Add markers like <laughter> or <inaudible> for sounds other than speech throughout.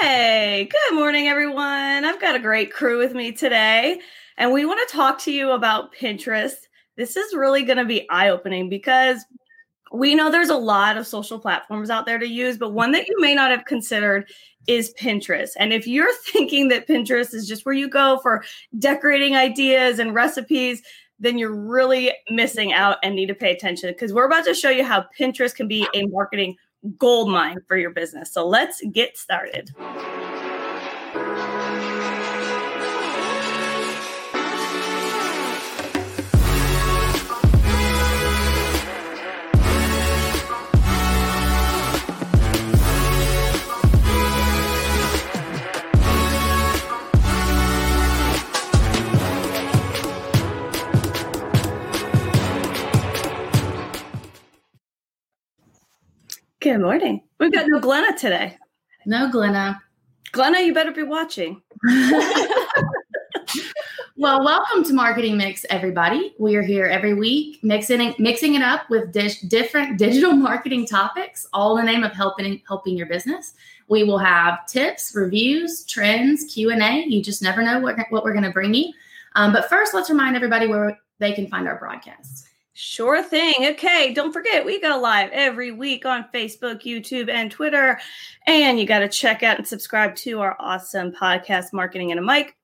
Hey, good morning, everyone. I've got a great crew with me today, and we want to talk to you about Pinterest. This is really going to be eye opening because we know there's a lot of social platforms out there to use, but one that you may not have considered is Pinterest. And if you're <laughs> thinking that Pinterest is just where you go for decorating ideas and recipes, then you're really missing out and need to pay attention because we're about to show you how Pinterest can be a marketing gold mine for your business. So let's get started. Good morning. We've got no Glenna today. No Glenna. Glenna, you better be watching. <laughs> well, welcome to Marketing Mix, everybody. We are here every week, mixing mixing it up with dish, different digital <laughs> marketing topics, all in the name of helping helping your business. We will have tips, reviews, trends, Q and A. You just never know what what we're going to bring you. Um, but first, let's remind everybody where they can find our broadcasts. Sure thing. Okay, don't forget we go live every week on Facebook, YouTube, and Twitter. And you got to check out and subscribe to our awesome podcast, Marketing and a Mic.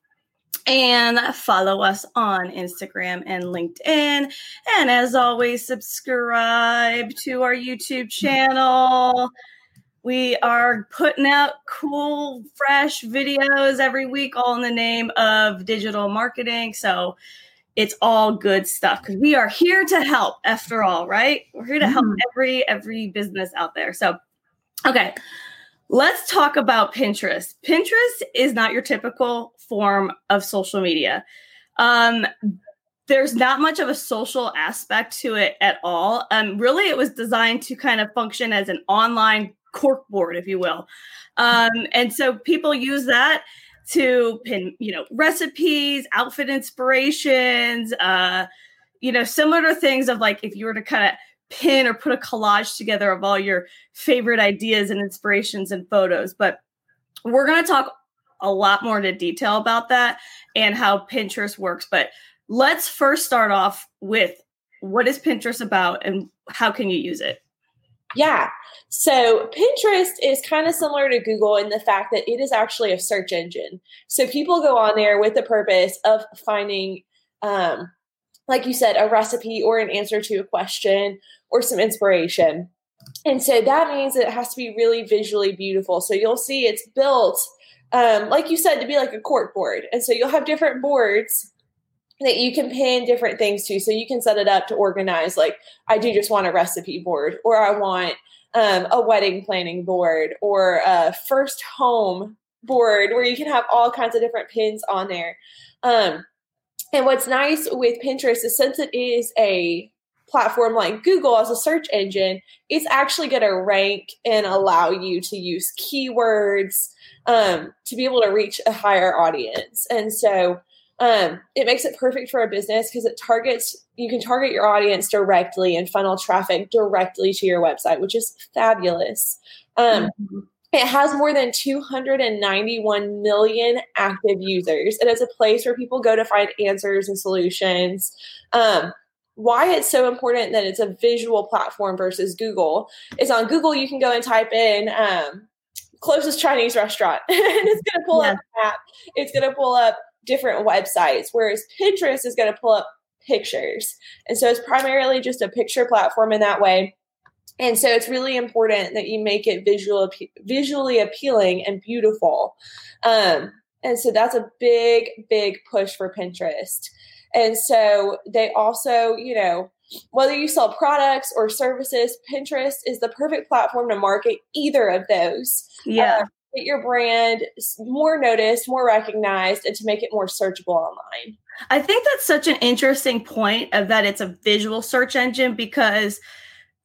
And follow us on Instagram and LinkedIn. And as always, subscribe to our YouTube channel. We are putting out cool, fresh videos every week, all in the name of digital marketing. So it's all good stuff because we are here to help after all right? We're here to help mm. every every business out there. So okay let's talk about pinterest. Pinterest is not your typical form of social media. Um there's not much of a social aspect to it at all. Um really it was designed to kind of function as an online corkboard if you will. Um and so people use that to pin, you know, recipes, outfit inspirations, uh, you know, similar things of like if you were to kind of pin or put a collage together of all your favorite ideas and inspirations and photos. But we're going to talk a lot more into detail about that and how Pinterest works. But let's first start off with what is Pinterest about and how can you use it? Yeah. So Pinterest is kind of similar to Google in the fact that it is actually a search engine. So people go on there with the purpose of finding, um, like you said, a recipe or an answer to a question or some inspiration. And so that means that it has to be really visually beautiful. So you'll see it's built, um, like you said, to be like a cork board. And so you'll have different boards that you can pin different things to. So you can set it up to organize, like, I do just want a recipe board, or I want um, a wedding planning board, or a first home board where you can have all kinds of different pins on there. Um, and what's nice with Pinterest is since it is a platform like Google as a search engine, it's actually going to rank and allow you to use keywords um, to be able to reach a higher audience. And so um, it makes it perfect for a business because it targets you can target your audience directly and funnel traffic directly to your website which is fabulous. Um, mm-hmm. it has more than 291 million active users. It is a place where people go to find answers and solutions. Um, why it's so important that it's a visual platform versus google is on google you can go and type in um, closest chinese restaurant. <laughs> And it's going to pull yeah. up a map. It's going to pull up different websites, whereas Pinterest is going to pull up pictures. And so it's primarily just a picture platform in that way. And so it's really important that you make it visual, visually appealing and beautiful. Um, and so that's a big, big push for Pinterest. And so they also, you know, whether you sell products or services, Pinterest is the perfect platform to market either of those. Yeah. Uh, get your brand more noticed, more recognized, and to make it more searchable online. I think that's such an interesting point of that it's a visual search engine because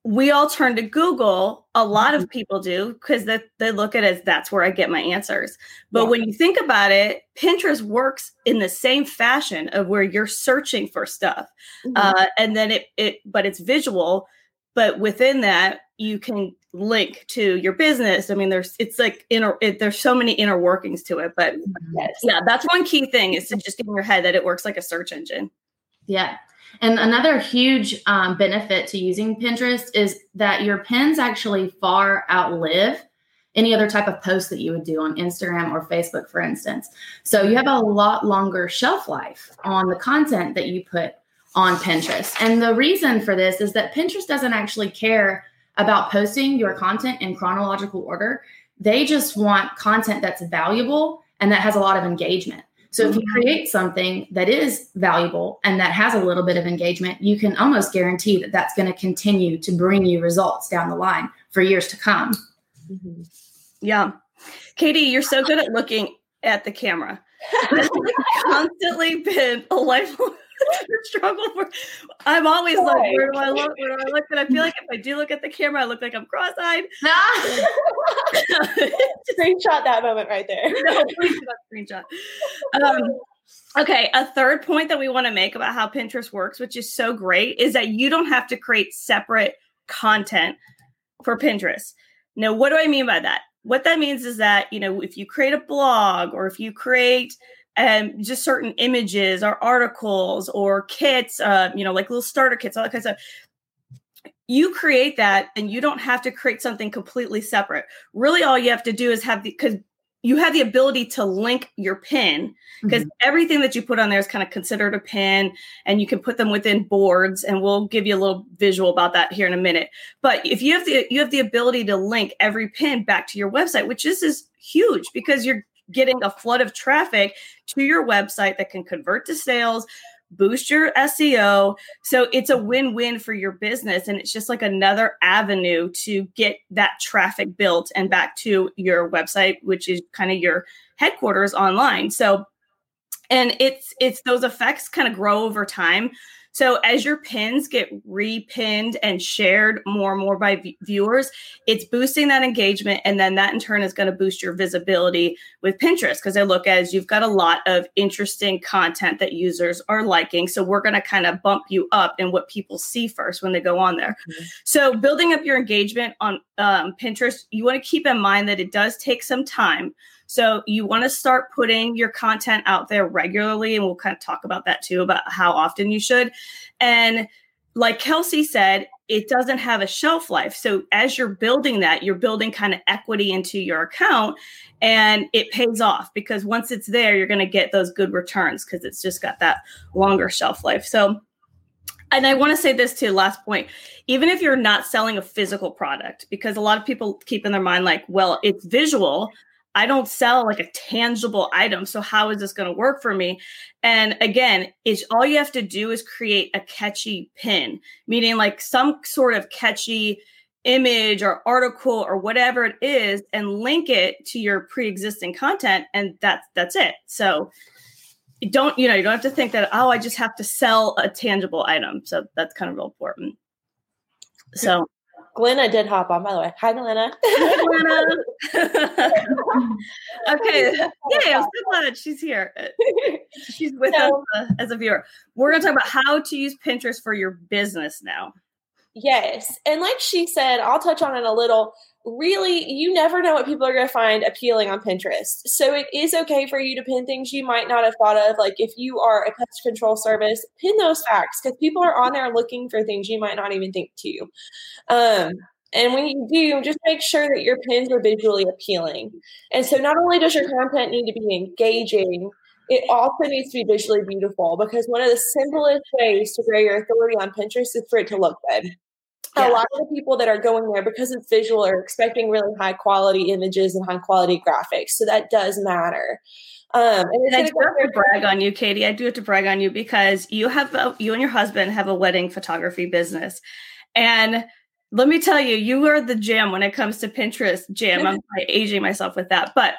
we all turn to Google. A lot of mm-hmm. people do because they, they look at it as that's where I get my answers. But yeah. when you think about it, Pinterest works in the same fashion of where you're searching for stuff, mm-hmm. uh, and then it it but it's visual. But within that, you can link to your business. I mean, there's it's like inner it, there's so many inner workings to it, but yes. yeah, that's one key thing is to just get in your head that it works like a search engine. Yeah. And another huge um, benefit to using Pinterest is that your pins actually far outlive any other type of post that you would do on Instagram or Facebook, for instance. So you have a lot longer shelf life on the content that you put on Pinterest. And the reason for this is that Pinterest doesn't actually care about posting your content in chronological order. They just want content that's valuable and that has a lot of engagement. So if you mm-hmm. create something that is valuable and that has a little bit of engagement, you can almost guarantee that that's going to continue to bring you results down the line for years to come. Mm-hmm. Yeah. Katie, you're so good at looking at the camera. <laughs> Constantly been a lifelong <laughs> struggle for. I'm always like, where do I look? Where do I look? And I feel like if I do look at the camera, I look like I'm cross-eyed. <laughs> <laughs> screenshot that moment right there. No, please screenshot. Um, okay, a third point that we want to make about how Pinterest works, which is so great, is that you don't have to create separate content for Pinterest. Now, what do I mean by that? What that means is that, you know, if you create a blog or if you create um, just certain images or articles or kits, uh, you know, like little starter kits, all that kind of stuff. You create that and you don't have to create something completely separate. Really, all you have to do is have the, because you have the ability to link your pin because mm-hmm. everything that you put on there is kind of considered a pin and you can put them within boards and we'll give you a little visual about that here in a minute but if you have the you have the ability to link every pin back to your website which is is huge because you're getting a flood of traffic to your website that can convert to sales boost your SEO. So it's a win win for your business. And it's just like another avenue to get that traffic built and back to your website, which is kind of your headquarters online. So, and it's, it's those effects kind of grow over time. So as your pins get repinned and shared more and more by v- viewers, it's boosting that engagement. And then that in turn is going to boost your visibility with Pinterest because they look as you've got a lot of interesting content that users are liking. So we're going to kind of bump you up in what people see first when they go on there. Mm-hmm. So building up your engagement on um, Pinterest, you want to keep in mind that it does take some time. So you want to start putting your content out there regularly, and we'll kind of talk about that too about how often you should. And like Kelsey said, it doesn't have a shelf life. So as you're building that, you're building kind of equity into your account and it pays off because once it's there, you're going to get those good returns because it's just got that longer shelf life. So and I want to say this too, last point. Even if you're not selling a physical product, because a lot of people keep in their mind, like, well, it's visual, I don't sell like a tangible item. So how is this going to work for me? And again, it's all you have to do is create a catchy pin, meaning like some sort of catchy image or article or whatever it is and link it to your pre-existing content and that's that's it. So don't you know you don't have to think that oh I just have to sell a tangible item. So that's kind of real important. So Glenna did hop on, by the way. Hi, Glenna. Hi, Glenna. <laughs> okay. Yay, I'm so glad she's here. <laughs> She's with so, us uh, as a viewer. We're going to talk about how to use Pinterest for your business now. Yes. And like she said, I'll touch on it a little really you never know what people are going to find appealing on Pinterest. So it is okay for you to pin things you might not have thought of. Like if you are a pest control service, pin those facts because people are on there looking for things you might not even think to. Um, and when you do, just make sure that your pins are visually appealing. And so not only does your content need to be engaging, it also needs to be visually beautiful because one of the simplest ways to grow your authority on Pinterest is for it to look good yeah. a lot of the people that are going there because it's visual are expecting really high quality images and high quality graphics. So that does matter. Um, and, and I do have to brag on you, Katie. I do have to brag on you because you have a, you and your husband have a wedding photography business, and let me tell you, you are the gem when it comes to Pinterest. Jim, <laughs> I'm aging myself with that, but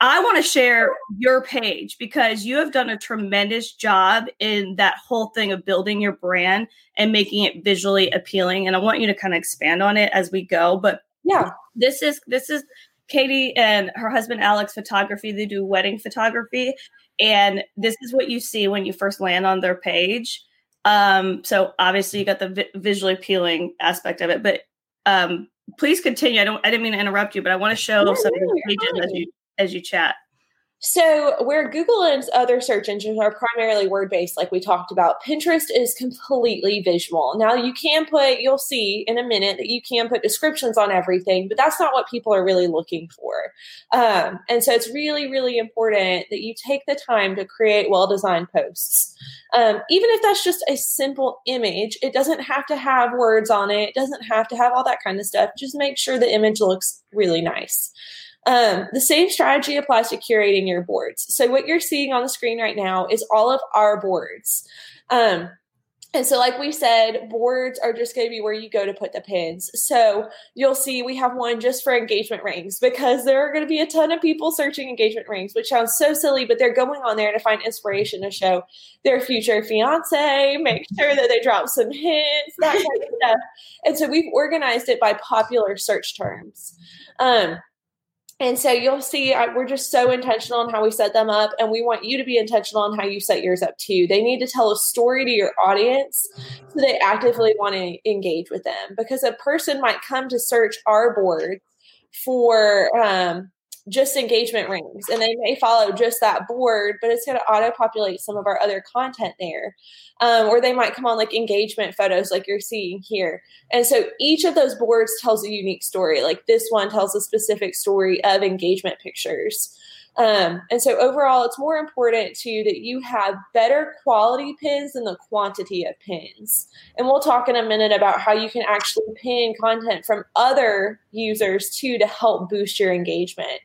I want to share your page because you have done a tremendous job in that whole thing of building your brand and making it visually appealing. And I want you to kind of expand on it as we go. But yeah, this is this is Katie and her husband Alex photography. They do wedding photography. And this is what you see when you first land on their page. Um, so obviously you got the vi- visually appealing aspect of it, but um, please continue. I don't. I didn't mean to interrupt you, but I want to show some of the pages as you as you chat. So, where Google and other search engines are primarily word based, like we talked about, Pinterest is completely visual. Now, you can put, you'll see in a minute that you can put descriptions on everything, but that's not what people are really looking for. Um, and so, it's really, really important that you take the time to create well designed posts. Um, even if that's just a simple image, it doesn't have to have words on it, it doesn't have to have all that kind of stuff. Just make sure the image looks really nice. Um, the same strategy applies to curating your boards. So what you're seeing on the screen right now is all of our boards. Um, and so, like we said, boards are just going to be where you go to put the pins. So you'll see we have one just for engagement rings because there are going to be a ton of people searching engagement rings, which sounds so silly, but they're going on there to find inspiration to show their future fiance, make sure that they drop some hints, that kind of stuff. And so we've organized it by popular search terms. Um, and so you'll see I, we're just so intentional on how we set them up, and we want you to be intentional on how you set yours up too. They need to tell a story to your audience so they actively want to engage with them because a person might come to search our board for um, just engagement rings and they may follow just that board but it's going to auto populate some of our other content there. Um, or they might come on like engagement photos like you're seeing here. And so each of those boards tells a unique story. Like this one tells a specific story of engagement pictures um, and so overall, it's more important to that you have better quality pins than the quantity of pins. And we'll talk in a minute about how you can actually pin content from other users too to help boost your engagement.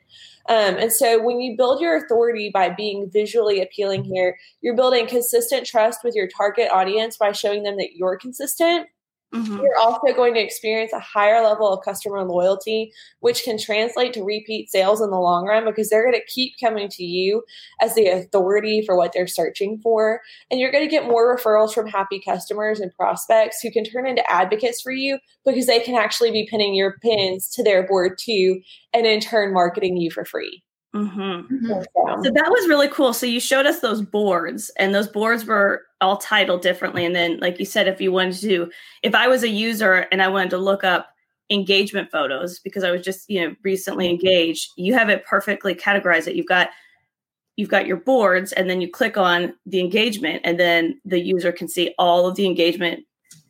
Um, and so when you build your authority by being visually appealing here, you're building consistent trust with your target audience by showing them that you're consistent Mm-hmm. You're also going to experience a higher level of customer loyalty, which can translate to repeat sales in the long run because they're going to keep coming to you as the authority for what they're searching for. And you're going to get more referrals from happy customers and prospects who can turn into advocates for you because they can actually be pinning your pins to their board too, and in turn, marketing you for free. Mm-hmm. So that was really cool. So you showed us those boards, and those boards were all titled differently. And then, like you said, if you wanted to, if I was a user and I wanted to look up engagement photos because I was just you know recently engaged, you have it perfectly categorized. That you've got you've got your boards, and then you click on the engagement, and then the user can see all of the engagement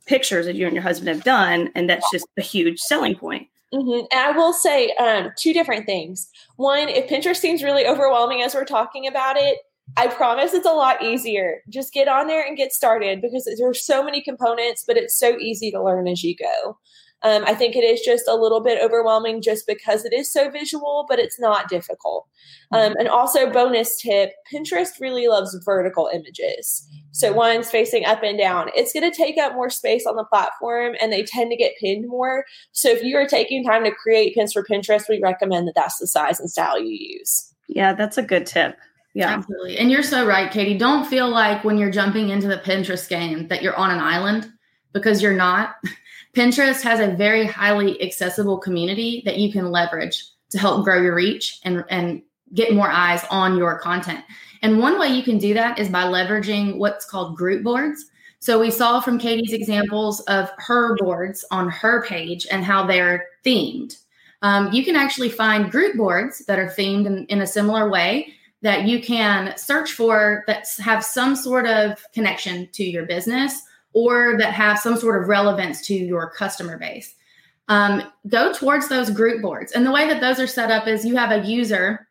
pictures that you and your husband have done, and that's just a huge selling point. Mm-hmm. And I will say um, two different things. One, if Pinterest seems really overwhelming as we're talking about it, I promise it's a lot easier. Just get on there and get started because there are so many components, but it's so easy to learn as you go. Um, I think it is just a little bit overwhelming just because it is so visual, but it's not difficult. Um, and also, bonus tip Pinterest really loves vertical images. So, one's facing up and down. It's going to take up more space on the platform and they tend to get pinned more. So, if you are taking time to create pins for Pinterest, we recommend that that's the size and style you use. Yeah, that's a good tip. Yeah. Absolutely. And you're so right, Katie. Don't feel like when you're jumping into the Pinterest game that you're on an island because you're not. <laughs> Pinterest has a very highly accessible community that you can leverage to help grow your reach and, and get more eyes on your content. And one way you can do that is by leveraging what's called group boards. So we saw from Katie's examples of her boards on her page and how they're themed. Um, you can actually find group boards that are themed in, in a similar way that you can search for that have some sort of connection to your business or that have some sort of relevance to your customer base. Um, go towards those group boards. And the way that those are set up is you have a user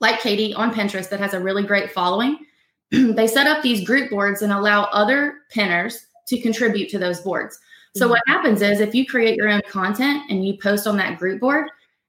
like Katie on Pinterest that has a really great following. <clears throat> they set up these group boards and allow other pinners to contribute to those boards. So, mm-hmm. what happens is if you create your own content and you post on that group board,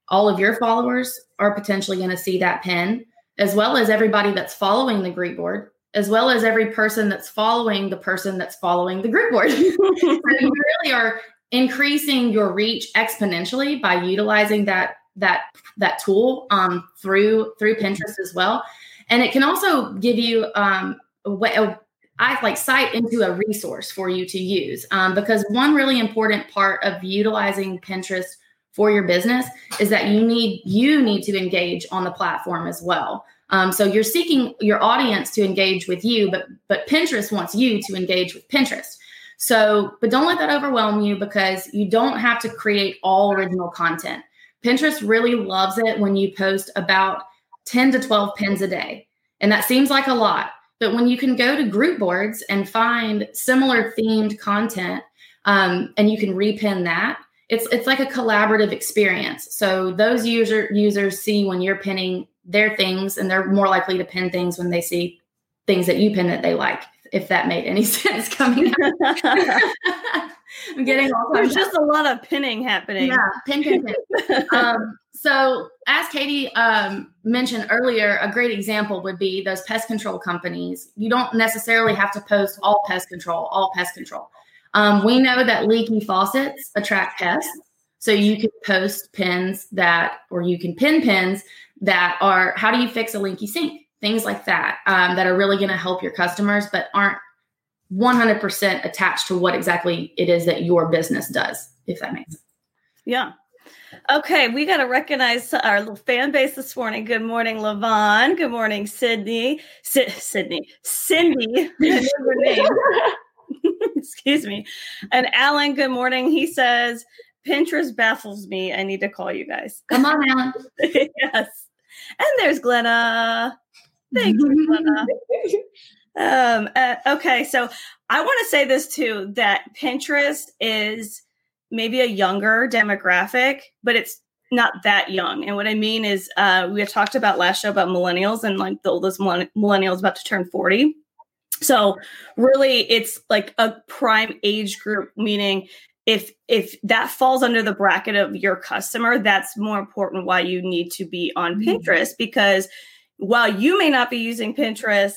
all of your followers are potentially going to see that pin, as well as everybody that's following the group board as well as every person that's following the person that's following the group board. <laughs> so you <laughs> really are increasing your reach exponentially by utilizing that that that tool um, through through Pinterest as well, and it can also give you um, a I like cite into a resource for you to use um, because one really important part of utilizing Pinterest for your business is that you need you need to engage on the platform as well. Um, so you're seeking your audience to engage with you, but but Pinterest wants you to engage with Pinterest. So, but don't let that overwhelm you because you don't have to create all original content. Pinterest really loves it when you post about 10 to 12 pins a day. And that seems like a lot. But when you can go to group boards and find similar themed content um, and you can repin that, it's it's like a collaborative experience. So those user users see when you're pinning their things and they're more likely to pin things when they see things that you pin that they like, if that made any <laughs> sense coming out. <laughs> I'm getting all There's just a lot of pinning happening. Yeah, pin, pin, pin. <laughs> um, so, as Katie um, mentioned earlier, a great example would be those pest control companies. You don't necessarily have to post all pest control, all pest control. Um, we know that leaky faucets attract pests. So you can post pins that, or you can pin pins that are how do you fix a leaky sink? Things like that um, that are really going to help your customers, but aren't 100% attached to what exactly it is that your business does, if that makes sense. Yeah. Okay, we got to recognize our little fan base this morning. Good morning, Levon. Good morning, Sydney. Si- Sydney. Cindy. <laughs> <laughs> <laughs> Excuse me. And Alan, good morning. He says, Pinterest baffles me. I need to call you guys. Come on, Alan. yes. And there's Glenna. Thank you, Glenna. <laughs> Um, uh, okay, so I want to say this too that Pinterest is maybe a younger demographic, but it's not that young. And what I mean is, uh, we had talked about last show about millennials and like the oldest millennials about to turn 40. So really it's like a prime age group, meaning if if that falls under the bracket of your customer, that's more important why you need to be on mm-hmm. Pinterest because while you may not be using Pinterest,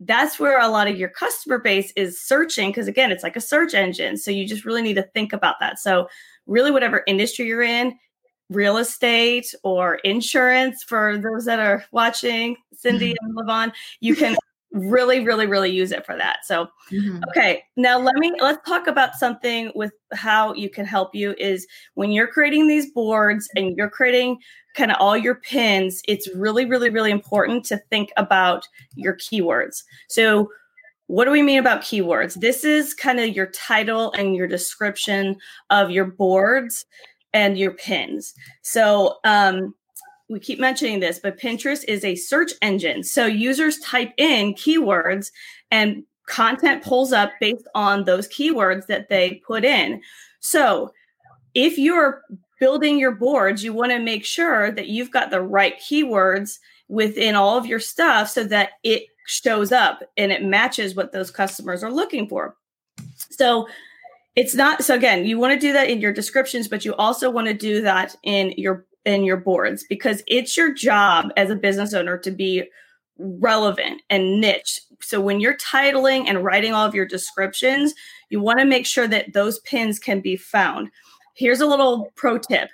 that's where a lot of your customer base is searching because again it's like a search engine so you just really need to think about that so really whatever industry you're in real estate or insurance for those that are watching cindy <laughs> and levon you can really really really use it for that so mm-hmm. okay now let me let's talk about something with how you can help you is when you're creating these boards and you're creating kind of all your pins, it's really, really, really important to think about your keywords. So, what do we mean about keywords? This is kind of your title and your description of your boards and your pins. So, um, we keep mentioning this, but Pinterest is a search engine. So, users type in keywords and content pulls up based on those keywords that they put in. So, if you're building your boards, you want to make sure that you've got the right keywords within all of your stuff so that it shows up and it matches what those customers are looking for. So it's not so again, you want to do that in your descriptions, but you also want to do that in your in your boards because it's your job as a business owner to be relevant and niche. So when you're titling and writing all of your descriptions, you want to make sure that those pins can be found. Here's a little pro tip.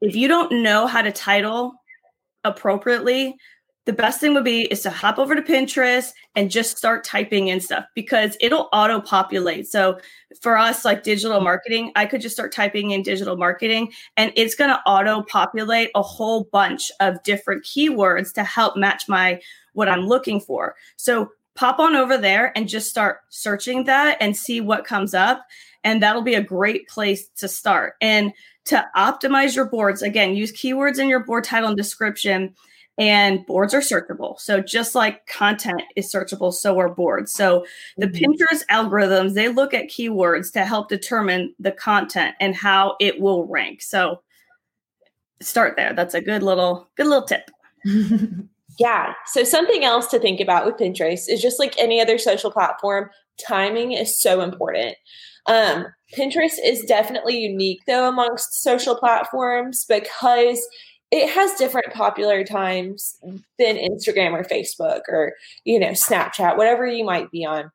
If you don't know how to title appropriately, the best thing would be is to hop over to Pinterest and just start typing in stuff because it'll auto populate. So for us, like digital marketing, I could just start typing in digital marketing and it's going to auto populate a whole bunch of different keywords to help match my what I'm looking for. So pop on over there and just start searching that and see what comes up. And that'll be a great place to start. And to optimize your boards, again, use keywords in your board title and description. And boards are searchable. So just like content is searchable, so are boards. So the mm-hmm. Pinterest algorithms, they look at keywords to help determine the content and how it will rank. So start there. That's a good little good little tip. <laughs> yeah. So something else to think about with Pinterest is just like any other social platform, timing is so important. Um, Pinterest is definitely unique though amongst social platforms because it has different popular times than Instagram or Facebook or you know Snapchat, whatever you might be on.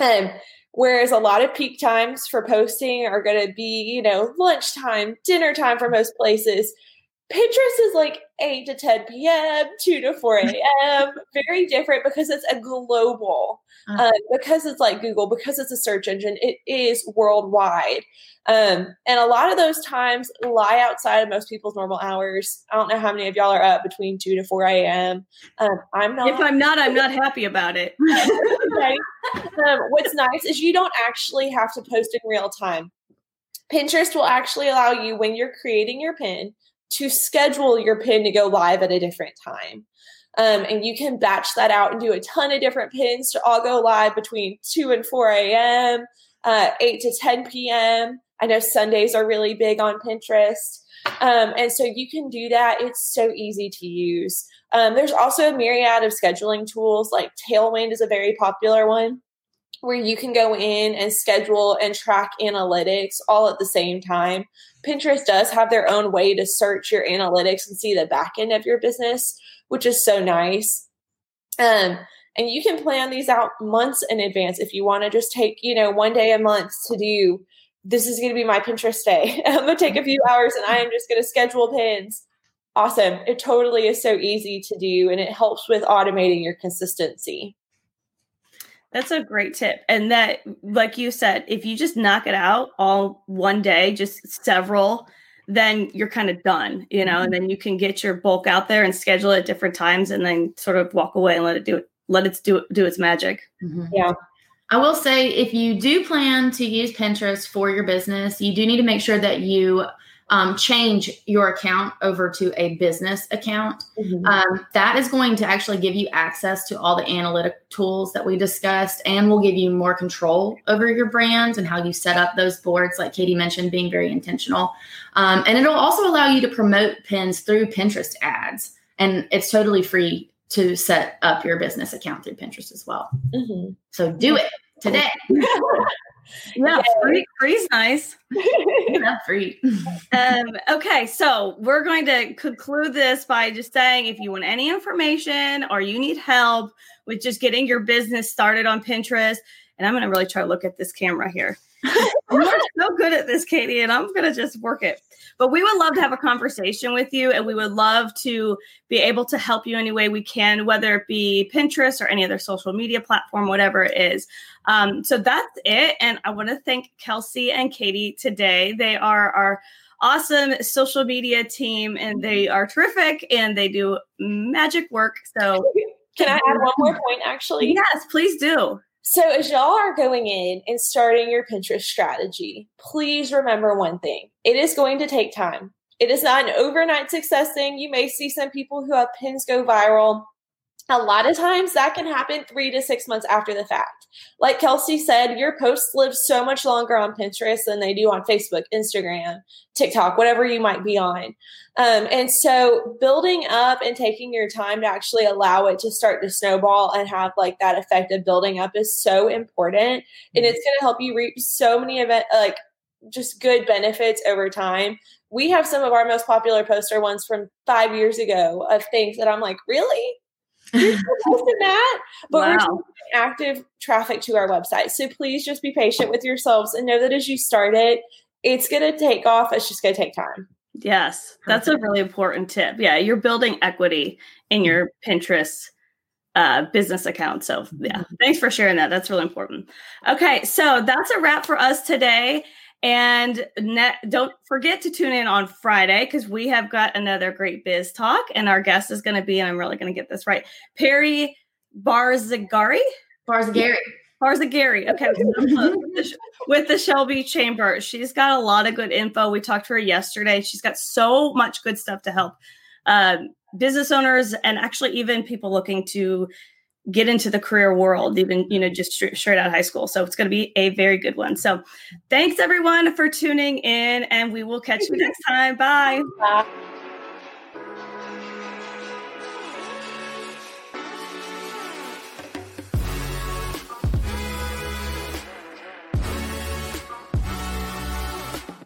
Um, whereas a lot of peak times for posting are going to be you know lunchtime, dinner time for most places. Pinterest is like 8 to 10 p.m., 2 to 4 <laughs> a.m., very different because it's a global, uh-huh. uh, because it's like Google, because it's a search engine, it is worldwide. Um, and a lot of those times lie outside of most people's normal hours. I don't know how many of y'all are up between 2 to 4 a.m. Um, I'm not. If I'm not, I'm not <laughs> happy about it. <laughs> um, what's nice is you don't actually have to post in real time. Pinterest will actually allow you when you're creating your pin to schedule your pin to go live at a different time. Um, and you can batch that out and do a ton of different pins to all go live between 2 and 4 a.m., uh, 8 to 10 p.m. I know Sundays are really big on Pinterest. Um, and so you can do that. It's so easy to use. Um, there's also a myriad of scheduling tools, like Tailwind is a very popular one where you can go in and schedule and track analytics all at the same time. Pinterest does have their own way to search your analytics and see the back end of your business, which is so nice. Um, and you can plan these out months in advance if you want to just take, you know, one day a month to do this is going to be my Pinterest day. <laughs> I'm going to take a few hours and I am just going to schedule pins. Awesome. It totally is so easy to do and it helps with automating your consistency. That's a great tip. And that, like you said, if you just knock it out all one day, just several, then you're kind of done, you know, mm-hmm. and then you can get your bulk out there and schedule it at different times and then sort of walk away and let it do it, let it do, do its magic. Mm-hmm. Yeah. I will say if you do plan to use Pinterest for your business, you do need to make sure that you um, change your account over to a business account. Mm-hmm. Um, that is going to actually give you access to all the analytic tools that we discussed and will give you more control over your brand and how you set up those boards, like Katie mentioned, being very intentional. Um, and it'll also allow you to promote pins through Pinterest ads. And it's totally free to set up your business account through Pinterest as well. Mm-hmm. So do it today. <laughs> Yeah, free, free's nice. <laughs> yeah, free. um, okay, so we're going to conclude this by just saying if you want any information or you need help with just getting your business started on Pinterest, and I'm going to really try to look at this camera here. I'm not so good at this, Katie, and I'm going to just work it. But we would love to have a conversation with you, and we would love to be able to help you any way we can, whether it be Pinterest or any other social media platform, whatever it is. Um, so that's it. And I want to thank Kelsey and Katie today. They are our awesome social media team, and they are terrific, and they do magic work. So, can I add one more point? Actually, yes, please do. So, as y'all are going in and starting your Pinterest strategy, please remember one thing it is going to take time. It is not an overnight success thing. You may see some people who have pins go viral a lot of times that can happen three to six months after the fact. Like Kelsey said, your posts live so much longer on Pinterest than they do on Facebook, Instagram, TikTok, whatever you might be on. Um, and so building up and taking your time to actually allow it to start to snowball and have like that effect of building up is so important. And it's going to help you reap so many event like just good benefits over time. We have some of our most popular poster ones from five years ago of things that I'm like, really? You're posting that, but wow. we're active traffic to our website. So please just be patient with yourselves and know that as you start it, it's going to take off. It's just going to take time. Yes, that's a really important tip. Yeah, you're building equity in your Pinterest uh, business account. So, yeah, mm-hmm. thanks for sharing that. That's really important. Okay, so that's a wrap for us today. And ne- don't forget to tune in on Friday because we have got another great biz talk. And our guest is going to be, and I'm really going to get this right, Perry Barzagari. Barzagari. Barzagari. Okay. with the Shelby Chamber. She's got a lot of good info. We talked to her yesterday. She's got so much good stuff to help um, business owners and actually even people looking to get into the career world, even, you know, mm-hmm. just straight out of high school. So it's going to be a very good one. So thanks everyone for tuning in and we will catch you next time. Bye. Bye.